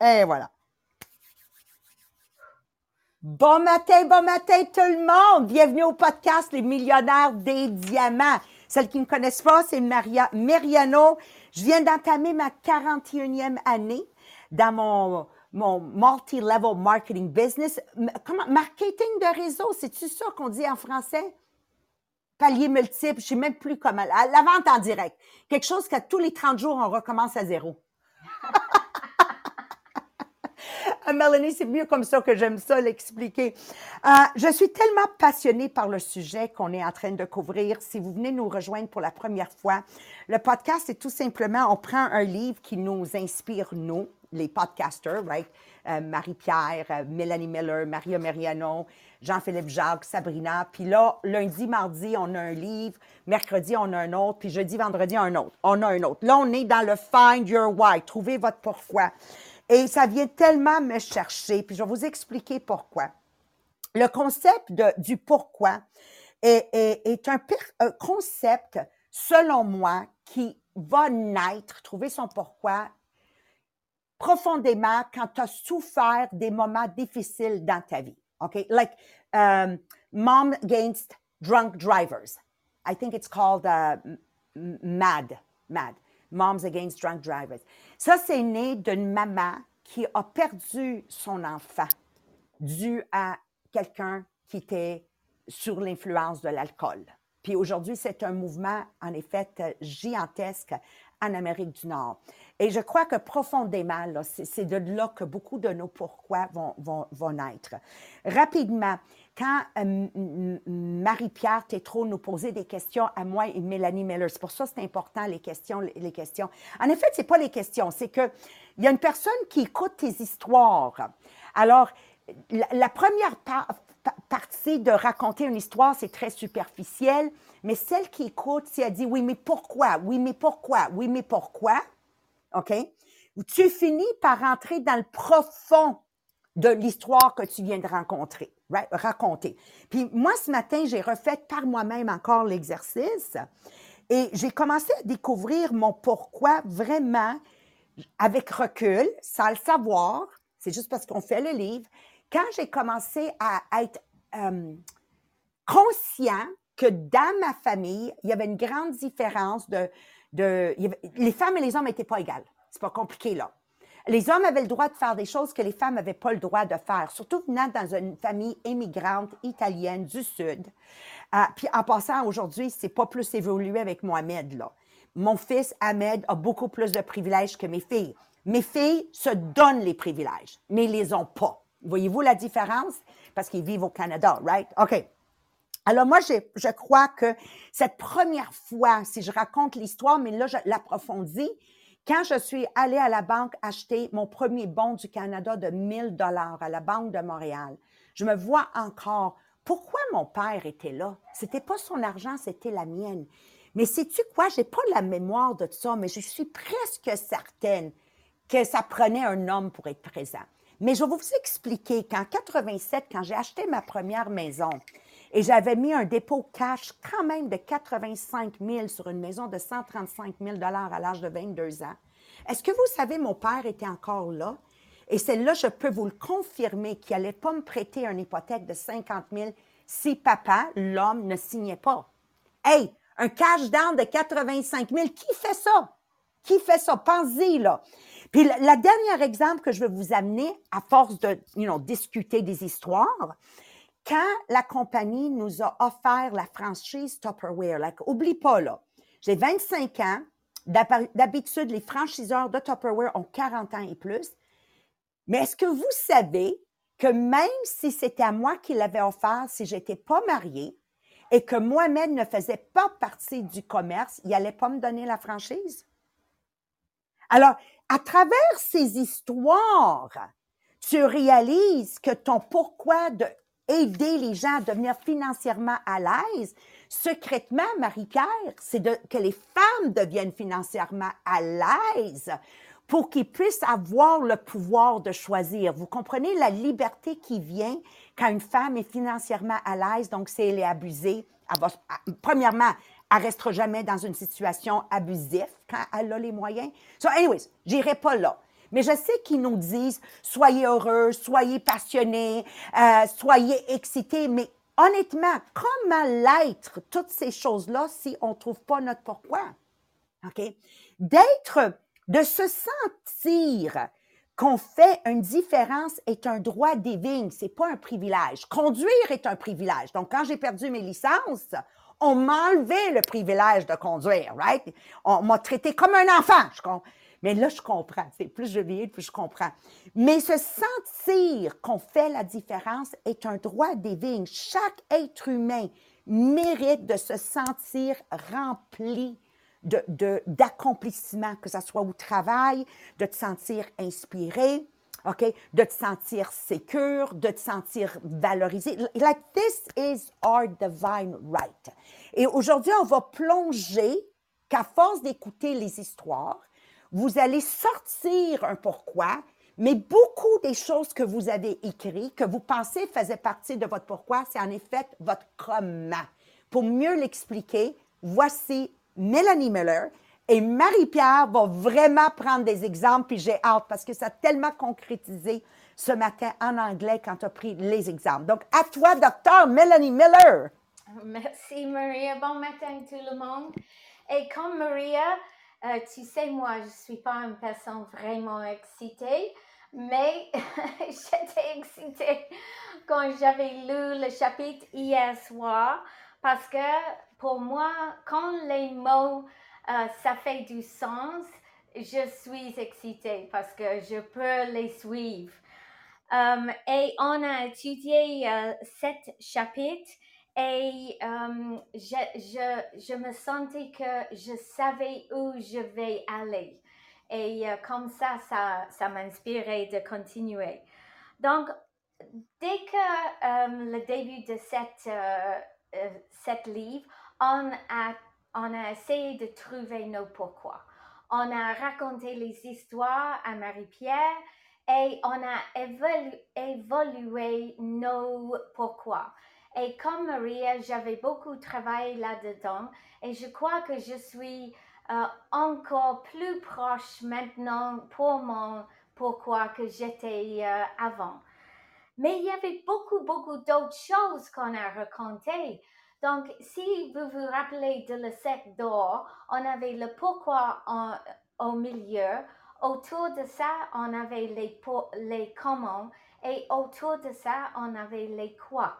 Et voilà. Bon matin, bon matin tout le monde. Bienvenue au podcast Les millionnaires des diamants. Celles qui ne me connaissent pas, c'est Maria Meriano. Je viens d'entamer ma 41e année dans mon, mon multi-level marketing business. Comment, marketing de réseau, c'est-tu ça qu'on dit en français? Palier multiple, je sais même plus comment. La vente en direct. Quelque chose qu'à tous les 30 jours, on recommence à zéro. Mélanie, c'est mieux comme ça que j'aime ça l'expliquer. Euh, je suis tellement passionnée par le sujet qu'on est en train de couvrir. Si vous venez nous rejoindre pour la première fois, le podcast, c'est tout simplement, on prend un livre qui nous inspire, nous, les podcasters, right? Euh, Marie-Pierre, euh, Mélanie Miller, Maria Mariano, Jean-Philippe Jacques, Sabrina. Puis là, lundi, mardi, on a un livre. Mercredi, on a un autre. Puis jeudi, vendredi, un autre. On a un autre. Là, on est dans le Find Your Why. Trouvez votre pourquoi. Et ça vient tellement me chercher, puis je vais vous expliquer pourquoi. Le concept du pourquoi est, un concept, selon moi, qui va naître, trouver son pourquoi profondément quand tu as souffert des moments difficiles dans ta vie. OK? Like um, mom against drunk drivers. I think it's called uh, MAD. MAD. Moms Against Drunk Drivers. Ça, c'est né d'une maman qui a perdu son enfant dû à quelqu'un qui était sur l'influence de l'alcool. Puis aujourd'hui, c'est un mouvement, en effet, gigantesque en Amérique du Nord. Et je crois que profondément, c'est de là que beaucoup de nos pourquoi vont, vont, vont naître. Rapidement, quand euh, Marie-Pierre Tétrault nous posait des questions à moi et Mélanie Miller, c'est pour ça que c'est important les questions, les questions. En effet, c'est pas les questions, c'est que il y a une personne qui écoute tes histoires. Alors, la, première partie de raconter une histoire, c'est très superficiel, mais celle qui écoute, si elle dit oui, mais pourquoi, oui, mais pourquoi, oui, mais pourquoi, OK? Tu finis par rentrer dans le profond de l'histoire que tu viens de rencontrer, raconter. Puis moi, ce matin, j'ai refait par moi-même encore l'exercice et j'ai commencé à découvrir mon pourquoi vraiment avec recul, sans le savoir. C'est juste parce qu'on fait le livre. Quand j'ai commencé à être euh, conscient que dans ma famille, il y avait une grande différence de... les femmes et les hommes n'étaient pas égales. C'est pas compliqué, là les hommes avaient le droit de faire des choses que les femmes n'avaient pas le droit de faire, surtout venant dans une famille immigrante italienne du Sud. Euh, puis en passant, aujourd'hui, c'est pas plus évolué avec Mohamed, là. Mon fils Ahmed a beaucoup plus de privilèges que mes filles. Mes filles se donnent les privilèges, mais ils les ont pas. Voyez-vous la différence? Parce qu'ils vivent au Canada, right? OK. Alors moi, je crois que cette première fois, si je raconte l'histoire, mais là, je l'approfondis, quand je suis allée à la banque acheter mon premier bon du Canada de 1000 dollars à la Banque de Montréal, je me vois encore pourquoi mon père était là? C'était pas son argent, c'était la mienne. Mais sais-tu quoi? J'ai pas la mémoire de ça, mais je suis presque certaine que ça prenait un homme pour être présent. Mais je vais vous expliquer qu'en 87, quand j'ai acheté ma première maison, et j'avais mis un dépôt cash quand même de 85 000 sur une maison de 135 000 à l'âge de 22 ans. Est-ce que vous savez, mon père était encore là? Et c'est là, je peux vous le confirmer, qu'il n'allait pas me prêter une hypothèque de 50 000 si papa, l'homme, ne signait pas. Hey, un cash down de 85 000, qui fait ça? Qui fait ça? Pensez, là. Puis, la, dernière exemple que je veux vous amener, à force de discuter des histoires, quand la compagnie nous a offert la franchise Tupperware, like, oublie pas, là, j'ai 25 ans, d'habitude, les franchiseurs de Tupperware ont 40 ans et plus, mais est-ce que vous savez que même si c'était à moi qui l'avait offert, si j'étais pas mariée, et que Mohamed ne faisait pas partie du commerce, il n'allait pas me donner la franchise? Alors, à travers ces histoires, tu réalises que ton pourquoi de aider les gens à devenir financièrement à l'aise, secrètement, Marie-Pierre, c'est que les femmes deviennent financièrement à l'aise pour qu'ils puissent avoir le pouvoir de choisir. Vous comprenez la liberté qui vient quand une femme est financièrement à l'aise, donc si elle est abusée, premièrement, elle restera jamais dans une situation abusive quand elle a les moyens. So, anyways, j'irai pas là. Mais je sais qu'ils nous disent soyez heureux, soyez passionnés, euh, soyez excités. Mais honnêtement, comment l'être toutes ces choses-là si on ne trouve pas notre pourquoi? OK? D'être, de se sentir qu'on fait une différence est un droit divin, c'est pas un privilège. Conduire est un privilège. Donc, quand j'ai perdu mes licences, on m'a enlevé le privilège de conduire, right? On m'a traité comme un enfant. Mais là, je comprends. C'est plus je vieillis, plus je comprends. Mais se sentir qu'on fait la différence est un droit divin. Chaque être humain mérite de se sentir rempli d'accomplissement, de, que ce soit au travail, de te sentir inspiré, OK? De te sentir sécure, de te sentir valorisé. Like this is our divine right. Et aujourd'hui, on va plonger qu'à force d'écouter les histoires, vous allez sortir un pourquoi, mais beaucoup des choses que vous avez écrites, que vous pensez faisaient partie de votre pourquoi, c'est en effet votre comment. Pour mieux l'expliquer, voici Mélanie Miller. Et Marie-Pierre va vraiment prendre des exemples, puis j'ai hâte parce que ça a tellement concrétisé ce matin en anglais quand tu as pris les exemples. Donc, à toi, docteur Mélanie Miller. Merci, Maria. Bon matin, tout le monde. Et comme Maria, euh, tu sais, moi, je ne suis pas une personne vraiment excitée, mais j'étais excitée quand j'avais lu le chapitre hier soir parce que pour moi, quand les mots, euh, ça fait du sens, je suis excitée parce que je peux les suivre. Um, et on a étudié uh, sept chapitres et um, je, je, je, me sentais que je savais où je vais aller. Et uh, comme ça, ça, ça m'inspirait de continuer. Donc, dès que um, le début de cette, cette livre, on a, on a essayé de trouver nos pourquoi. On a raconté les histoires à Marie-Pierre et on a évolué nos pourquoi. Et comme Maria, j'avais beaucoup travaillé là-dedans et je crois que je suis euh, encore plus proche maintenant pour mon pourquoi que j'étais euh, avant. Mais il y avait beaucoup, beaucoup d'autres choses qu'on a racontées. Donc, si vous vous rappelez de le sec d'or, on avait le pourquoi au milieu. Autour de ça, on avait les, les comment. Et autour de ça, on avait les quoi.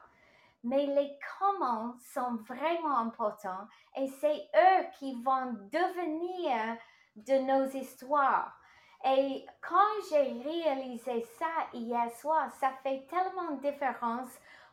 Mais les comment sont vraiment importants et c'est eux qui vont devenir de nos histoires. Et quand j'ai réalisé ça hier soir, ça fait tellement de différence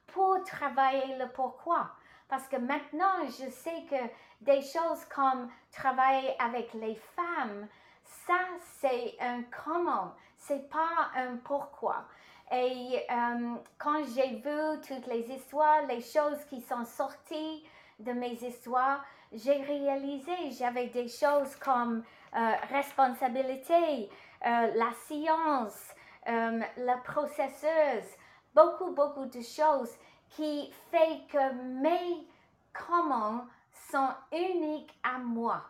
pour travailler le pourquoi. Parce que maintenant, je sais que des choses comme travailler avec les femmes, ça, c'est un comment, c'est pas un pourquoi. Et euh, quand j'ai vu toutes les histoires, les choses qui sont sorties de mes histoires, j'ai réalisé, j'avais des choses comme euh, responsabilité, euh, la science, la processeuse, beaucoup, beaucoup de choses qui fait que mes comment sont uniques à moi.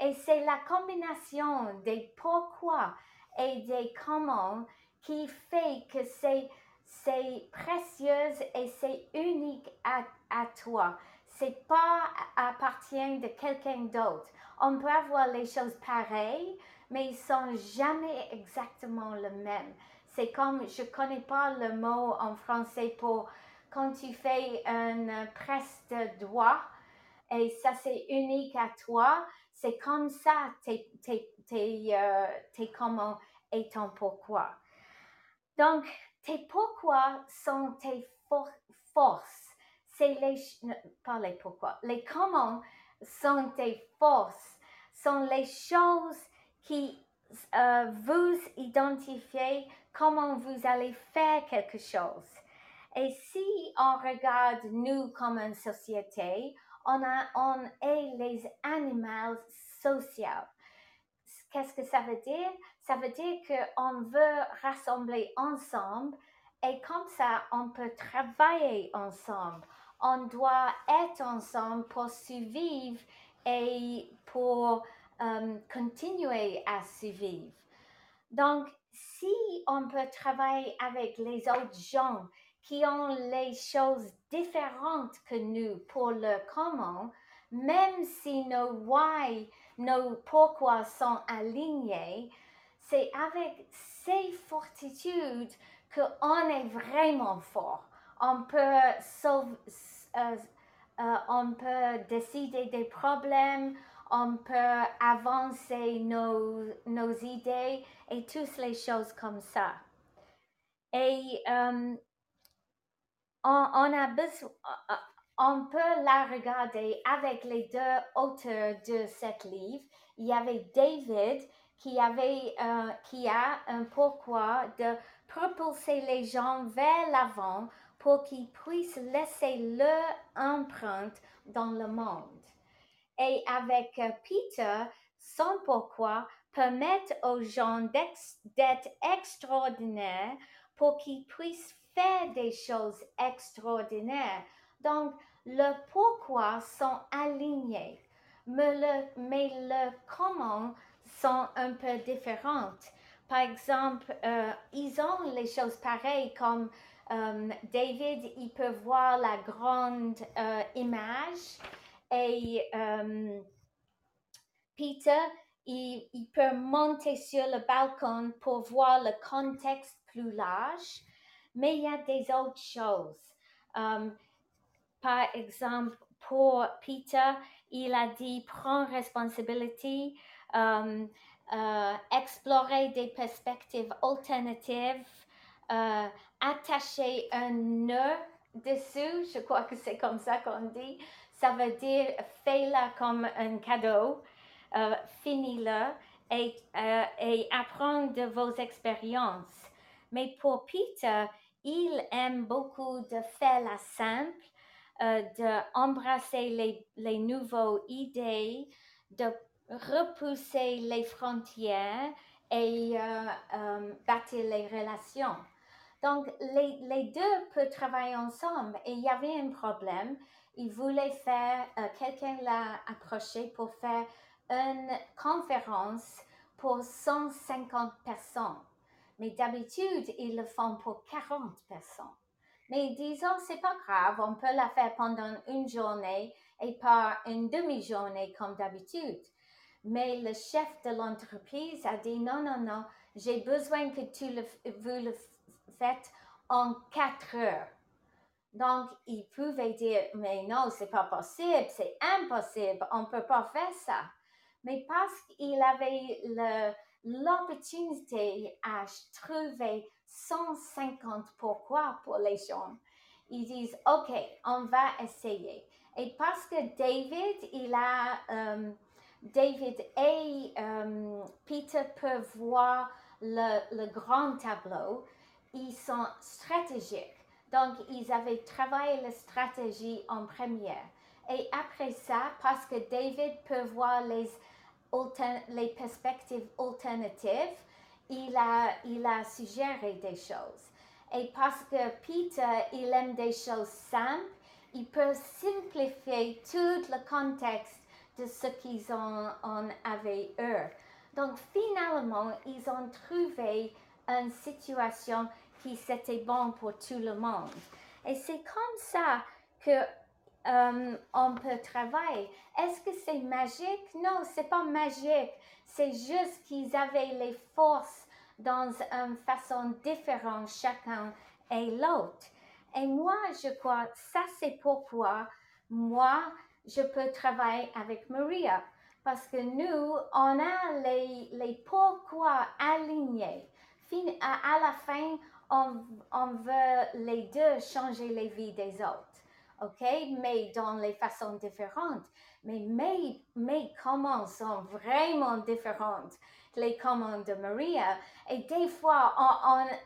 Et c'est la combination des pourquoi et des comment qui fait que c'est c'est précieux et c'est unique à, à toi. C'est pas appartient de quelqu'un d'autre. On peut avoir les choses pareilles, mais ils sont jamais exactement le même. C'est comme je connais pas le mot en français pour quand tu fais une presse de doigt, et ça c'est unique à toi, c'est comme ça, tes, tes, tes, euh, tes comment et ton pourquoi. Donc, tes pourquoi sont tes forces. C'est les, pas les pourquoi, les comment sont tes forces, sont les choses qui euh, vous identifient comment vous allez faire quelque chose. Et si on regarde nous comme une société, on, a, on est les animaux sociaux. Qu'est-ce que ça veut dire? Ça veut dire qu'on veut rassembler ensemble et comme ça, on peut travailler ensemble. On doit être ensemble pour survivre et pour euh, continuer à survivre. Donc, si on peut travailler avec les autres gens qui ont les choses différentes que nous pour le comment, même si nos why, nos pourquoi sont alignés, c'est avec ces fortitudes qu'on est vraiment fort. On peut, sauver, euh, euh, on peut décider des problèmes, on peut avancer nos, nos idées et toutes les choses comme ça. Et euh, on, a besoin, on peut la regarder avec les deux auteurs de ce livre. Il y avait David qui, avait, euh, qui a un pourquoi de propulser les gens vers l'avant pour qu'ils puissent laisser leur empreinte dans le monde. Et avec euh, Peter, son pourquoi permettre aux gens d'être extraordinaires pour qu'ils puissent faire des choses extraordinaires. Donc, le pourquoi sont alignés, mais le, mais le comment sont un peu différentes. Par exemple, euh, ils ont les choses pareilles comme euh, David, il peut voir la grande euh, image et Peter, il, il, peut monter sur le balcon pour voir le contexte plus large, mais il y a des autres choses. par exemple, pour Peter, il a dit prends responsabilité, explorer des perspectives alternatives, euh, attacher un nœud dessus, je crois que c'est comme ça qu'on dit, ça veut dire fais-la comme un cadeau, euh, finis-le et, euh, et apprends de vos expériences. Mais pour Peter, il aime beaucoup de faire la simple, d'embrasser les, les nouvelles idées, de repousser les frontières et bâtir les relations. Donc, les, les, deux peuvent travailler ensemble. Et il y avait un problème. Il voulait faire, euh, quelqu'un l'a approché pour faire une conférence pour 150 personnes. Mais d'habitude, ils le font pour 40 personnes. Mais disons, c'est pas grave, on peut la faire pendant une journée et pas une demi-journée comme d'habitude. Mais le chef de l'entreprise a dit non, non, non, j'ai besoin que tu le, vous le fait en quatre heures. Donc, il pouvait dire, mais non, c'est pas possible, c'est impossible, on peut pas faire ça. Mais parce qu'il avait l'opportunité à trouver 150 pourquoi pour les gens, ils disent, OK, on va essayer. Et parce que David, il a, euh, David et euh, Peter peuvent voir le, le grand tableau, ils sont stratégiques. Donc, ils avaient travaillé la stratégie en première. Et après ça, parce que David peut voir les, les perspectives alternatives, il a, il a suggéré des choses. Et parce que Peter, il aime des choses simples, il peut simplifier tout le contexte de ce qu'ils en avaient eux. Donc finalement, ils ont trouvé une situation qui c'était bon pour tout le monde. Et c'est comme ça que euh, on peut travailler. Est-ce que c'est magique? Non, c'est pas magique. C'est juste qu'ils avaient les forces dans une façon différente chacun et l'autre. Et moi, je crois, ça c'est pourquoi moi, je peux travailler avec Maria. Parce que nous, on a les, les pourquoi alignés. à la fin, on, veut les deux changer les vies des autres, ok? Mais dans les façons différentes. Mais mes, mes commandes sont vraiment différentes? Les commandes de Maria. Et des fois,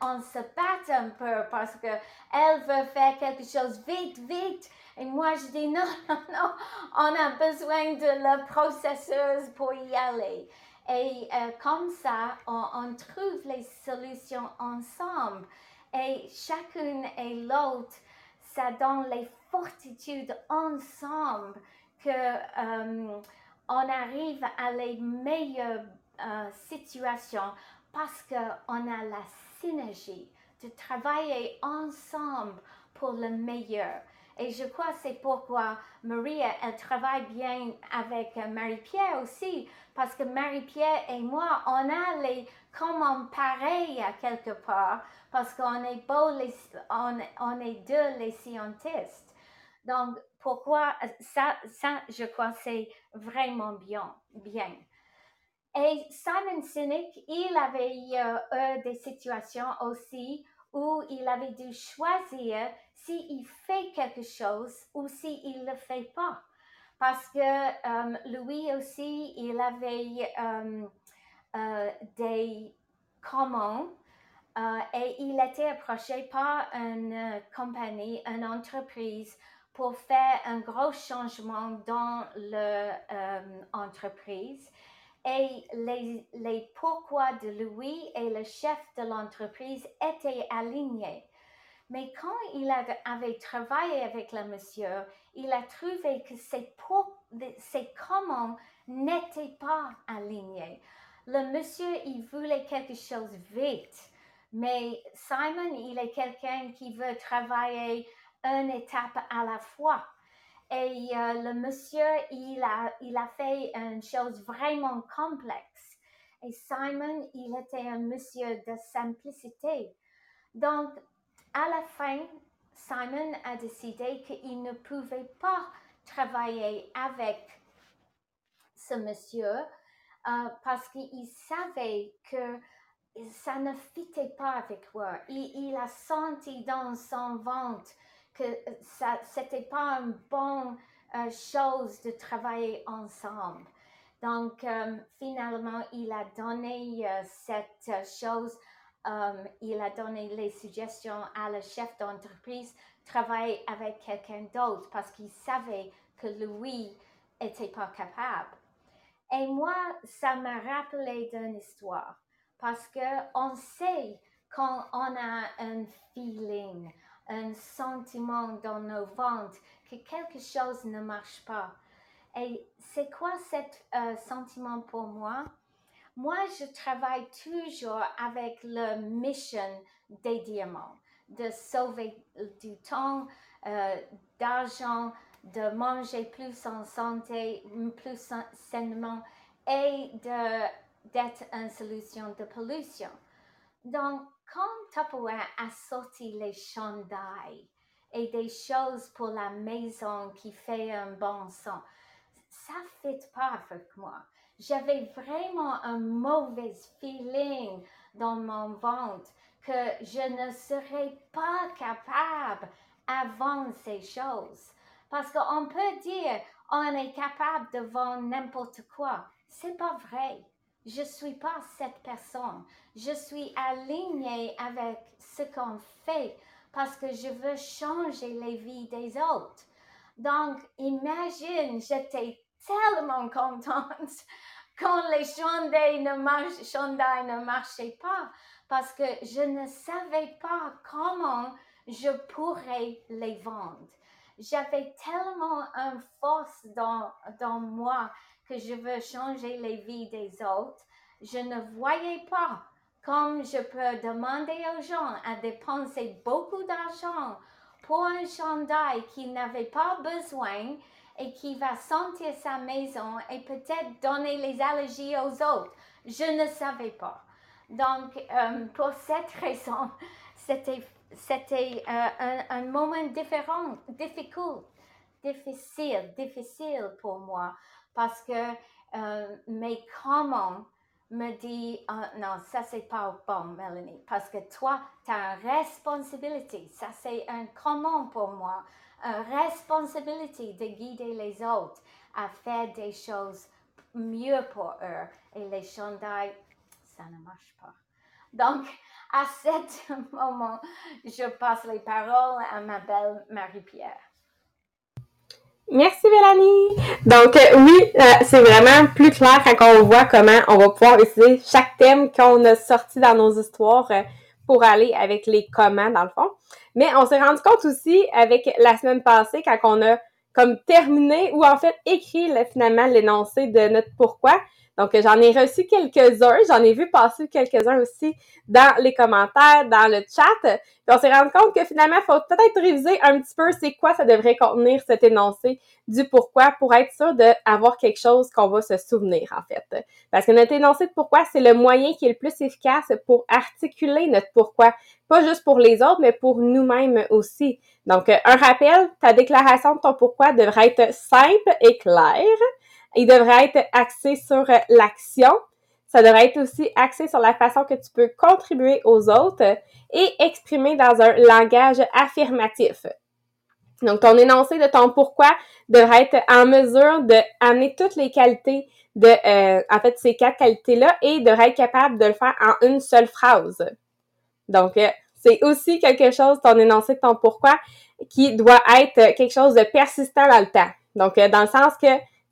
on, se bat un peu parce qu'elle veut faire quelque chose vite, vite. Et moi, je dis non, non, non, on a besoin de la processeuse pour y aller. Et euh, comme ça, on, trouve les solutions ensemble. Et chacune et l'autre, ça donne les fortitudes ensemble que euh, on arrive à les meilleures euh, situations parce qu'on a la synergie de travailler ensemble pour le meilleur. Et je crois que c'est pourquoi Maria, elle travaille bien avec Marie-Pierre aussi, parce que Marie-Pierre et moi, on a les comment pareils à quelque part, parce qu'on est est deux les scientistes. Donc, pourquoi ça, ça je crois, c'est vraiment bien, bien. Et Simon Sinek, il avait eu des situations aussi où il avait dû choisir s'il fait quelque chose ou s'il ne le fait pas. Parce que euh, lui aussi, il avait euh, euh, des commandes et il était approché par une compagnie, une entreprise pour faire un gros changement dans l'entreprise. Et les, les pourquoi de lui et le chef de l'entreprise étaient alignés. Mais quand il avait travaillé avec le monsieur, il a trouvé que ses, ses commandes n'étaient pas alignées. Le monsieur, il voulait quelque chose vite, mais Simon, il est quelqu'un qui veut travailler une étape à la fois. Et euh, le monsieur, il a, il a fait une chose vraiment complexe. Et Simon, il était un monsieur de simplicité. Donc, à la fin, Simon a décidé qu'il ne pouvait pas travailler avec ce monsieur euh, parce qu'il savait que ça ne fitait pas avec lui. Il, il, a senti dans son ventre que ça c'était pas une bonne euh, chose de travailler ensemble. Donc, euh, finalement, il a donné cette chose il a donné les suggestions à le chef d'entreprise travailler avec quelqu'un d'autre parce qu'il savait que lui n'était pas capable. Et moi, ça m'a rappelé d'une histoire parce que on sait quand on a un feeling, un sentiment dans nos ventres que quelque chose ne marche pas. Et c'est quoi ce euh, sentiment pour moi? Moi, je travaille toujours avec le mission des diamants, de sauver du temps, euh, d'argent, de manger plus en santé, plus sainement et d'être une solution de pollution. Donc, quand Tupperware a sorti les chandails et des choses pour la maison qui fait un bon son, ça ne fait pas avec moi j'avais vraiment un mauvais feeling dans mon ventre que je ne serais pas capable avant ces choses. Parce qu'on peut dire on est capable de vendre n'importe quoi. C'est pas vrai. Je suis pas cette personne. Je suis alignée avec ce qu'on fait parce que je veux changer les vies des autres. Donc, imagine, j'étais tellement contente quand les chandails ne, ne marchaient pas parce que je ne savais pas comment je pourrais les vendre. J'avais tellement une force dans, dans moi que je veux changer les vies des autres. Je ne voyais pas comme je peux demander aux gens à dépenser beaucoup d'argent pour un chandail qu'ils n'avaient pas besoin et qui va sentir sa maison et peut-être donner les allergies aux autres. Je ne savais pas. Donc, euh, pour cette raison, c'était, c'était euh, un, moment différent, difficile, difficile, difficile pour moi parce que euh, mes comment me dit non, ça c'est pas bon, Mélanie, parce que toi, tu as une responsabilité. Ça c'est un comment pour moi responsabilité de guider les autres à faire des choses mieux pour eux. Et les chandails, ça ne marche pas. Donc, à ce moment, je passe les paroles à ma belle Marie-Pierre. Merci Mélanie. Donc euh, oui, euh, c'est vraiment plus clair quand on voit comment on va pouvoir utiliser chaque thème qu'on a sorti dans nos histoires euh, pour aller avec les comment dans le fond. Mais on s'est rendu compte aussi avec la semaine passée, quand on a comme terminé ou en fait écrit finalement l'énoncé de notre pourquoi, Donc, j'en ai reçu quelques-uns, j'en ai vu passer quelques-uns aussi dans les commentaires, dans le chat. Puis on s'est rendu compte que finalement, il faut peut-être réviser un petit peu c'est quoi ça devrait contenir cet énoncé du pourquoi pour être sûr d'avoir quelque chose qu'on va se souvenir, en fait. Parce que notre énoncé de pourquoi, c'est le moyen qui est le plus efficace pour articuler notre pourquoi. Pas juste pour les autres, mais pour nous-mêmes aussi. Donc, un rappel, ta déclaration de ton pourquoi devrait être simple et claire il devrait être axé sur euh, l'action. Ça devrait être aussi axé sur la façon que tu peux contribuer aux autres et exprimer dans un langage affirmatif. Donc, ton énoncé de ton pourquoi devrait être en mesure d'amener toutes les qualités de, euh, en fait, ces quatre qualités-là et devrait être capable de le faire en une seule phrase. Donc, euh, c'est aussi quelque chose, ton énoncé de ton pourquoi, qui doit être quelque chose de persistant dans le temps. Donc, dans le sens que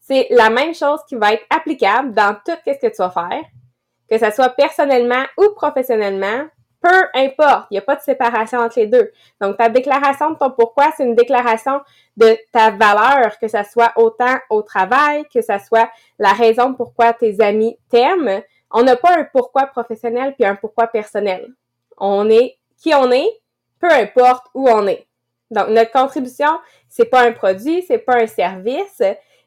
c'est la même chose qui va être applicable dans tout ce que tu vas faire, que ce soit personnellement ou professionnellement, peu importe, il n'y a pas de séparation entre les deux. Donc, ta déclaration de ton pourquoi, c'est une déclaration de ta valeur, que ce soit autant au travail, que ce soit la raison pourquoi tes amis t'aiment. On n'a pas un pourquoi professionnel puis un pourquoi personnel. On est qui on est, peu importe où on est. Donc, notre contribution, c'est pas un produit, c'est pas un service,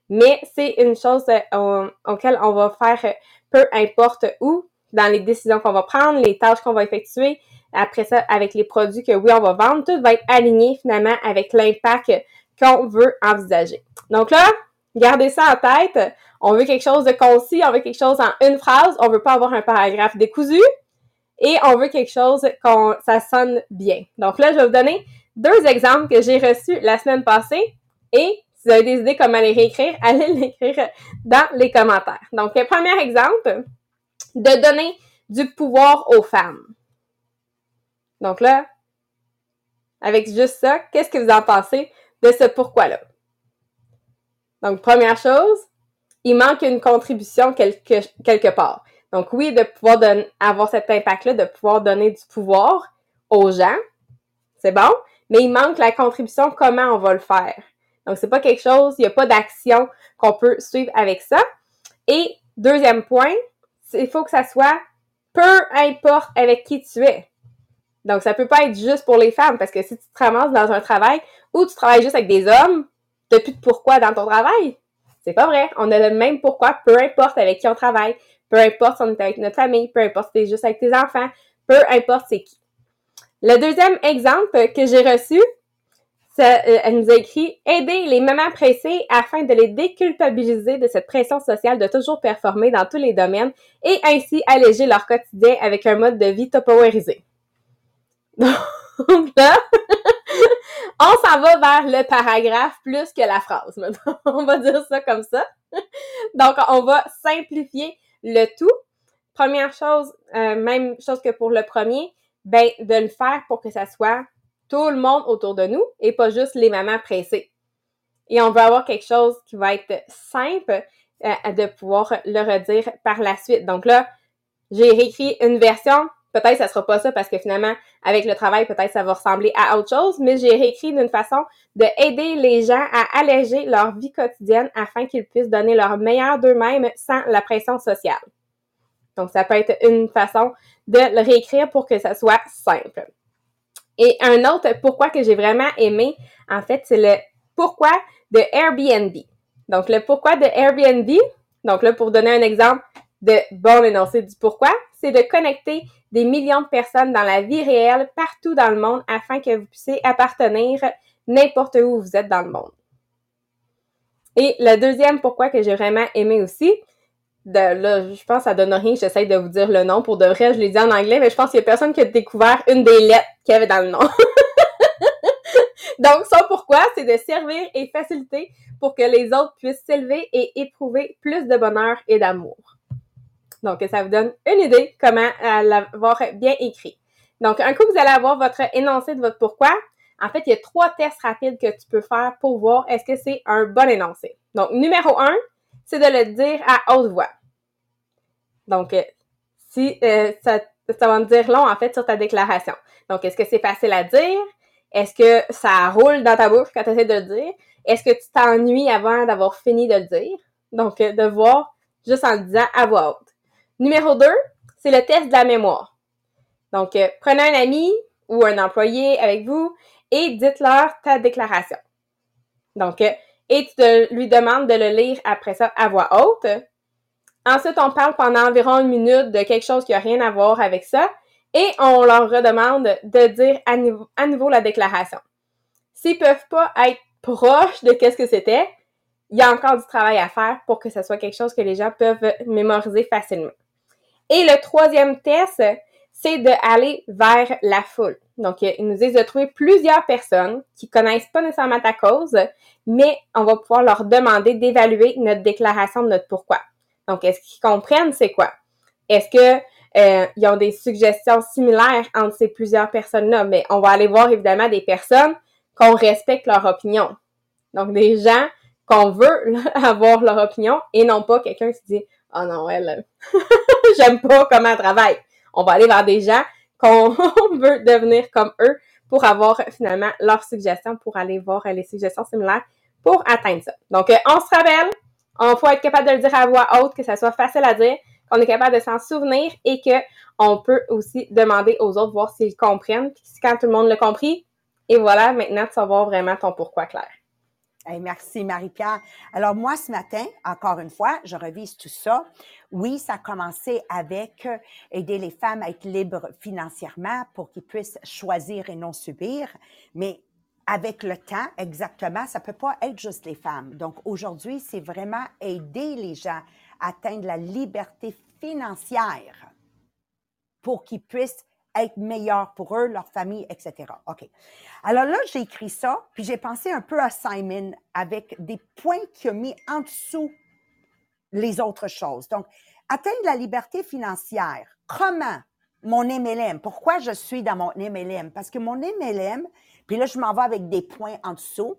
mais c'est une chose euh, auquel on va faire euh, peu importe où, dans les décisions qu'on va prendre, les tâches qu'on va effectuer, après ça, avec les produits que oui, on va vendre, tout va être aligné finalement avec l'impact qu'on veut envisager. Donc là, gardez ça en tête. On veut quelque chose de concis, on veut quelque chose en une phrase, on veut pas avoir un paragraphe décousu et on veut quelque chose qu'on ça sonne bien. Donc là, je vais vous donner deux exemples que j'ai reçus la semaine passée et si vous avez des idées comment les réécrire, allez l'écrire dans les commentaires. Donc, premier exemple, de donner du pouvoir aux femmes. Donc là, avec juste ça, qu'est-ce que vous en pensez de ce pourquoi-là? Donc, première chose, il manque une contribution quelque, quelque part. Donc, oui, de pouvoir avoir cet impact-là, de pouvoir donner du pouvoir aux gens, c'est bon, mais il manque la contribution, comment on va le faire. Donc, c'est pas quelque chose, il n'y a pas d'action qu'on peut suivre avec ça. Et deuxième point, il faut que ça soit peu importe avec qui tu es. Donc, ça peut pas être juste pour les femmes, parce que si tu te ramasses dans un travail où tu travailles juste avec des hommes, t'as plus de pourquoi dans ton travail. C'est pas vrai. On a le même pourquoi, peu importe avec qui on travaille, peu importe si on est avec notre famille, peu importe si es juste avec tes enfants, peu importe c'est qui. Le deuxième exemple que j'ai reçu, euh, elle nous a écrit aider les mamans pressées afin de les déculpabiliser de cette pression sociale de toujours performer dans tous les domaines et ainsi alléger leur quotidien avec un mode de vie topowerisé. Donc là, on s'en va vers le paragraphe plus que la phrase. on va dire ça comme ça. Donc, on va simplifier le tout. Première chose, euh, même chose que pour le premier, ben de le faire pour que ça soit tout le monde autour de nous et pas juste les mamans pressées. Et on veut avoir quelque chose qui va être simple euh, de pouvoir le redire par la suite. Donc là, j'ai réécrit une version. Peut-être ça sera pas ça parce que finalement, avec le travail, peut-être ça va ressembler à autre chose, mais j'ai réécrit d'une façon de aider les gens à alléger leur vie quotidienne afin qu'ils puissent donner leur meilleur d'eux-mêmes sans la pression sociale. Donc, ça peut être une façon de le réécrire pour que ça soit simple. Et un autre pourquoi que j'ai vraiment aimé, en fait, c'est le pourquoi de Airbnb. Donc, le pourquoi de Airbnb, donc là, pour donner un exemple de bon énoncé du pourquoi, c'est de connecter des millions de personnes dans la vie réelle partout dans le monde afin que vous puissiez appartenir n'importe où vous êtes dans le monde. Et le deuxième pourquoi que j'ai vraiment aimé aussi, de, là, je pense que ça donne rien, j'essaie de vous dire le nom. Pour de vrai, je l'ai dit en anglais, mais je pense qu'il y a personne qui a découvert une des lettres qu'il y avait dans le nom. Donc, ça pourquoi, c'est de servir et faciliter pour que les autres puissent s'élever et éprouver plus de bonheur et d'amour. Donc, ça vous donne une idée comment l'avoir bien écrit. Donc, un coup vous allez avoir votre énoncé de votre pourquoi, en fait, il y a trois tests rapides que tu peux faire pour voir est-ce que c'est un bon énoncé. Donc, numéro un, c'est de le dire à haute voix. Donc, euh, si euh, ça, va me dire long, en fait, sur ta déclaration. Donc, est-ce que c'est facile à dire? Est-ce que ça roule dans ta bouche quand tu essaies de le dire? Est-ce que tu t'ennuies avant d'avoir fini de le dire? Donc, euh, de voir juste en le disant à voix haute. Numéro 2, c'est le test de la mémoire. Donc, prenez un ami ou un employé avec vous et dites-leur ta déclaration. Donc, et tu lui demandes de le lire après ça à voix haute. Ensuite, on parle pendant environ une minute de quelque chose qui n'a rien à voir avec ça et on leur redemande de dire à nouveau, la déclaration. S'ils peuvent pas être proches de qu'est-ce que c'était, il y a encore du travail à faire pour que ce soit quelque chose que les gens peuvent mémoriser facilement. Et le troisième test, c'est d'aller vers la foule. Donc, ils nous disent de trouver plusieurs personnes qui connaissent pas nécessairement ta cause, mais on va pouvoir leur demander d'évaluer notre déclaration de notre pourquoi. Donc, est-ce qu'ils comprennent c'est quoi? Est-ce que euh, ils ont des suggestions similaires entre ces plusieurs personnes-là? Mais on va aller voir évidemment des personnes qu'on respecte leur opinion. Donc, des gens qu'on veut avoir leur opinion et non pas quelqu'un qui dit Oh non, elle, j'aime pas comment elle travaille. On va aller vers des gens qu'on veut devenir comme eux pour avoir finalement leurs suggestions, pour aller voir les suggestions similaires pour atteindre ça. Donc, euh, on se rappelle, on faut être capable de le dire à voix haute, que ça soit facile à dire, qu'on est capable de s'en souvenir et que on peut aussi demander aux autres, voir s'ils comprennent. Puis quand tout le monde l'a compris, et voilà, maintenant, tu vas voir vraiment ton pourquoi clair merci Marie-Pierre. Alors moi, ce matin, encore une fois, je revise tout ça. Oui, ça a commencé avec euh, aider les femmes à être libres financièrement pour qu'ils puissent choisir et non subir. Mais avec le temps, exactement, ça peut pas être juste les femmes. Donc aujourd'hui, c'est vraiment aider les gens à atteindre la liberté financière pour qu'ils puissent être meilleur pour eux, leur famille, etc. OK. Alors là, j'ai écrit ça, puis j'ai pensé un peu à Simon avec des points qu'il a mis en dessous les autres choses. Donc, atteindre la liberté financière. Comment mon MLM? Pourquoi je suis dans mon MLM? Parce que mon MLM, puis là, je m'en vais avec des points en dessous,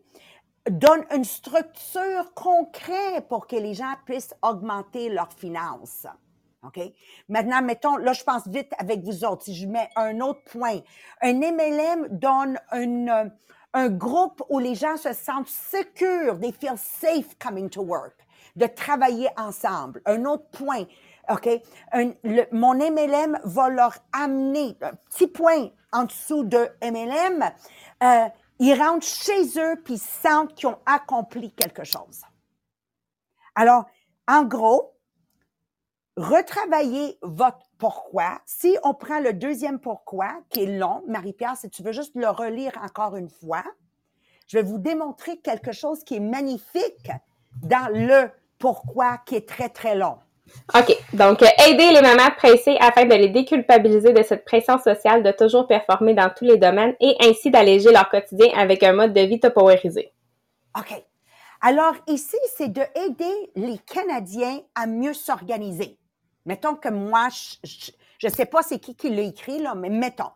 donne une structure concrète pour que les gens puissent augmenter leurs finances. OK? Maintenant, mettons, là, je pense vite avec vous autres. Si je mets un autre point, un MLM donne une, un groupe où les gens se sentent secures, they feel safe coming to work, de travailler ensemble. Un autre point, OK? Un, mon MLM va leur amener, un petit point en dessous de MLM, euh, ils rentrent chez eux puis ils sentent qu'ils ont accompli quelque chose. Alors, en gros, retravailler votre pourquoi. Si on prend le deuxième pourquoi, qui est long, Marie-Pierre, si tu veux juste le relire encore une fois, je vais vous démontrer quelque chose qui est magnifique dans le pourquoi qui est très, très long. OK. Donc, aider les mamans pressées afin de les déculpabiliser de cette pression sociale de toujours performer dans tous les domaines et ainsi d'alléger leur quotidien avec un mode de vie topowerisé. OK. Alors, ici, c'est de aider les Canadiens à mieux s'organiser. Mettons que moi, je ne sais pas c'est qui qui l'a écrit, là, mais mettons.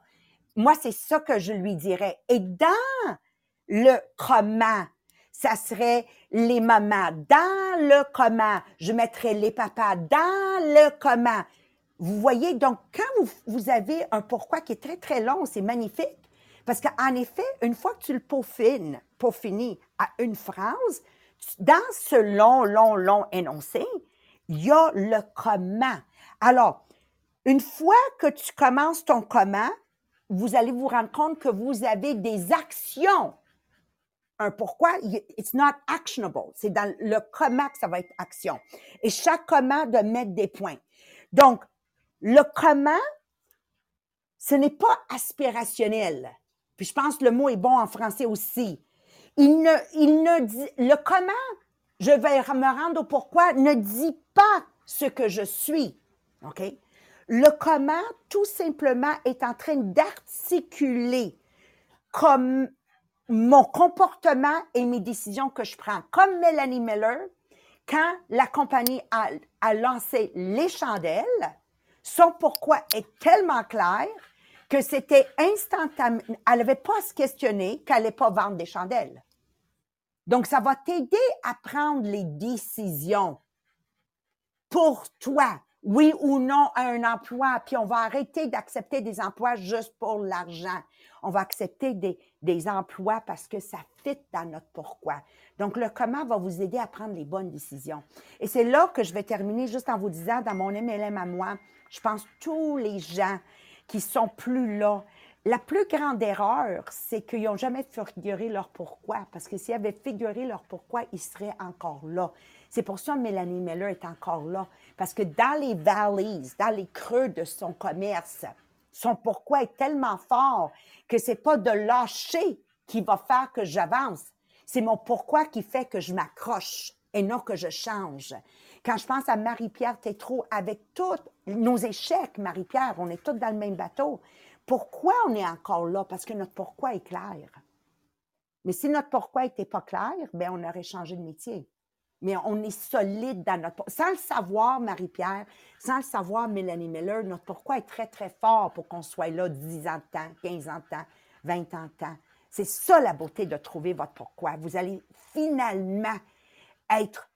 Moi, c'est ça que je lui dirais. Et dans le comment, ça serait les mamans. Dans le comment, je mettrais les papas. Dans le comment. Vous voyez, donc, quand vous, avez un pourquoi qui est très, très long, c'est magnifique. Parce qu'en effet, une fois que tu le peaufines, peaufines à une phrase, dans ce long, long, long énoncé, il y a le comment. Alors, une fois que tu commences ton comment, vous allez vous rendre compte que vous avez des actions. Un pourquoi, it's not actionable. C'est dans le comment que ça va être action. Et chaque comment de mettre des points. Donc, le comment, ce n'est pas aspirationnel. Puis je pense que le mot est bon en français aussi. Il ne, il ne dit, le comment, je vais me rendre au pourquoi, ne dit pas ce que je suis. OK? Le comment, tout simplement, est en train d'articuler comme mon comportement et mes décisions que je prends. Comme Melanie Miller, quand la compagnie a, a lancé les chandelles, son pourquoi est tellement clair que c'était instantané. Elle n'avait pas à se questionner qu'elle n'allait pas vendre des chandelles. Donc, ça va t'aider à prendre les décisions pour toi. Oui ou non à un emploi, puis on va arrêter d'accepter des emplois juste pour l'argent. On va accepter des, des emplois parce que ça fit dans notre pourquoi. Donc, le comment va vous aider à prendre les bonnes décisions. Et c'est là que je vais terminer juste en vous disant, dans mon MLM à moi, je pense tous les gens qui sont plus là, la plus grande erreur, c'est qu'ils n'ont jamais figuré leur pourquoi. Parce que s'ils avaient figuré leur pourquoi, ils seraient encore là. C'est pour ça que Mélanie Miller est encore là. Parce que dans les valleys, dans les creux de son commerce, son pourquoi est tellement fort que c'est pas de lâcher qui va faire que j'avance. C'est mon pourquoi qui fait que je m'accroche et non que je change. Quand je pense à Marie-Pierre Tétrault, avec tous nos échecs, Marie-Pierre, on est tous dans le même bateau. Pourquoi on est encore là? Parce que notre pourquoi est clair. Mais si notre pourquoi n'était pas clair, bien, on aurait changé de métier. Mais on est solide dans notre... Sans le savoir, Marie-Pierre, sans le savoir, Mélanie Miller, notre pourquoi est très, très fort pour qu'on soit là 10 ans de temps, 15 ans de temps, 20 ans de temps. C'est ça la beauté de trouver votre pourquoi. Vous allez finalement être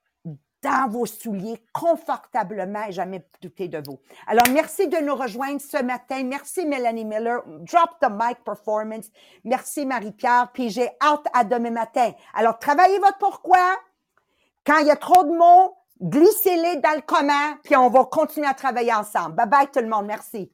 dans vos souliers confortablement et jamais douter de vous. Alors, merci de nous rejoindre ce matin. Merci Mélanie Miller. Drop the mic performance. Merci Marie-Pierre. Puis j'ai hâte à demain matin. Alors, travaillez votre pourquoi. Quand il y a trop de mots, glissez-les dans le comment, puis on va continuer à travailler ensemble. Bye bye tout le monde. Merci.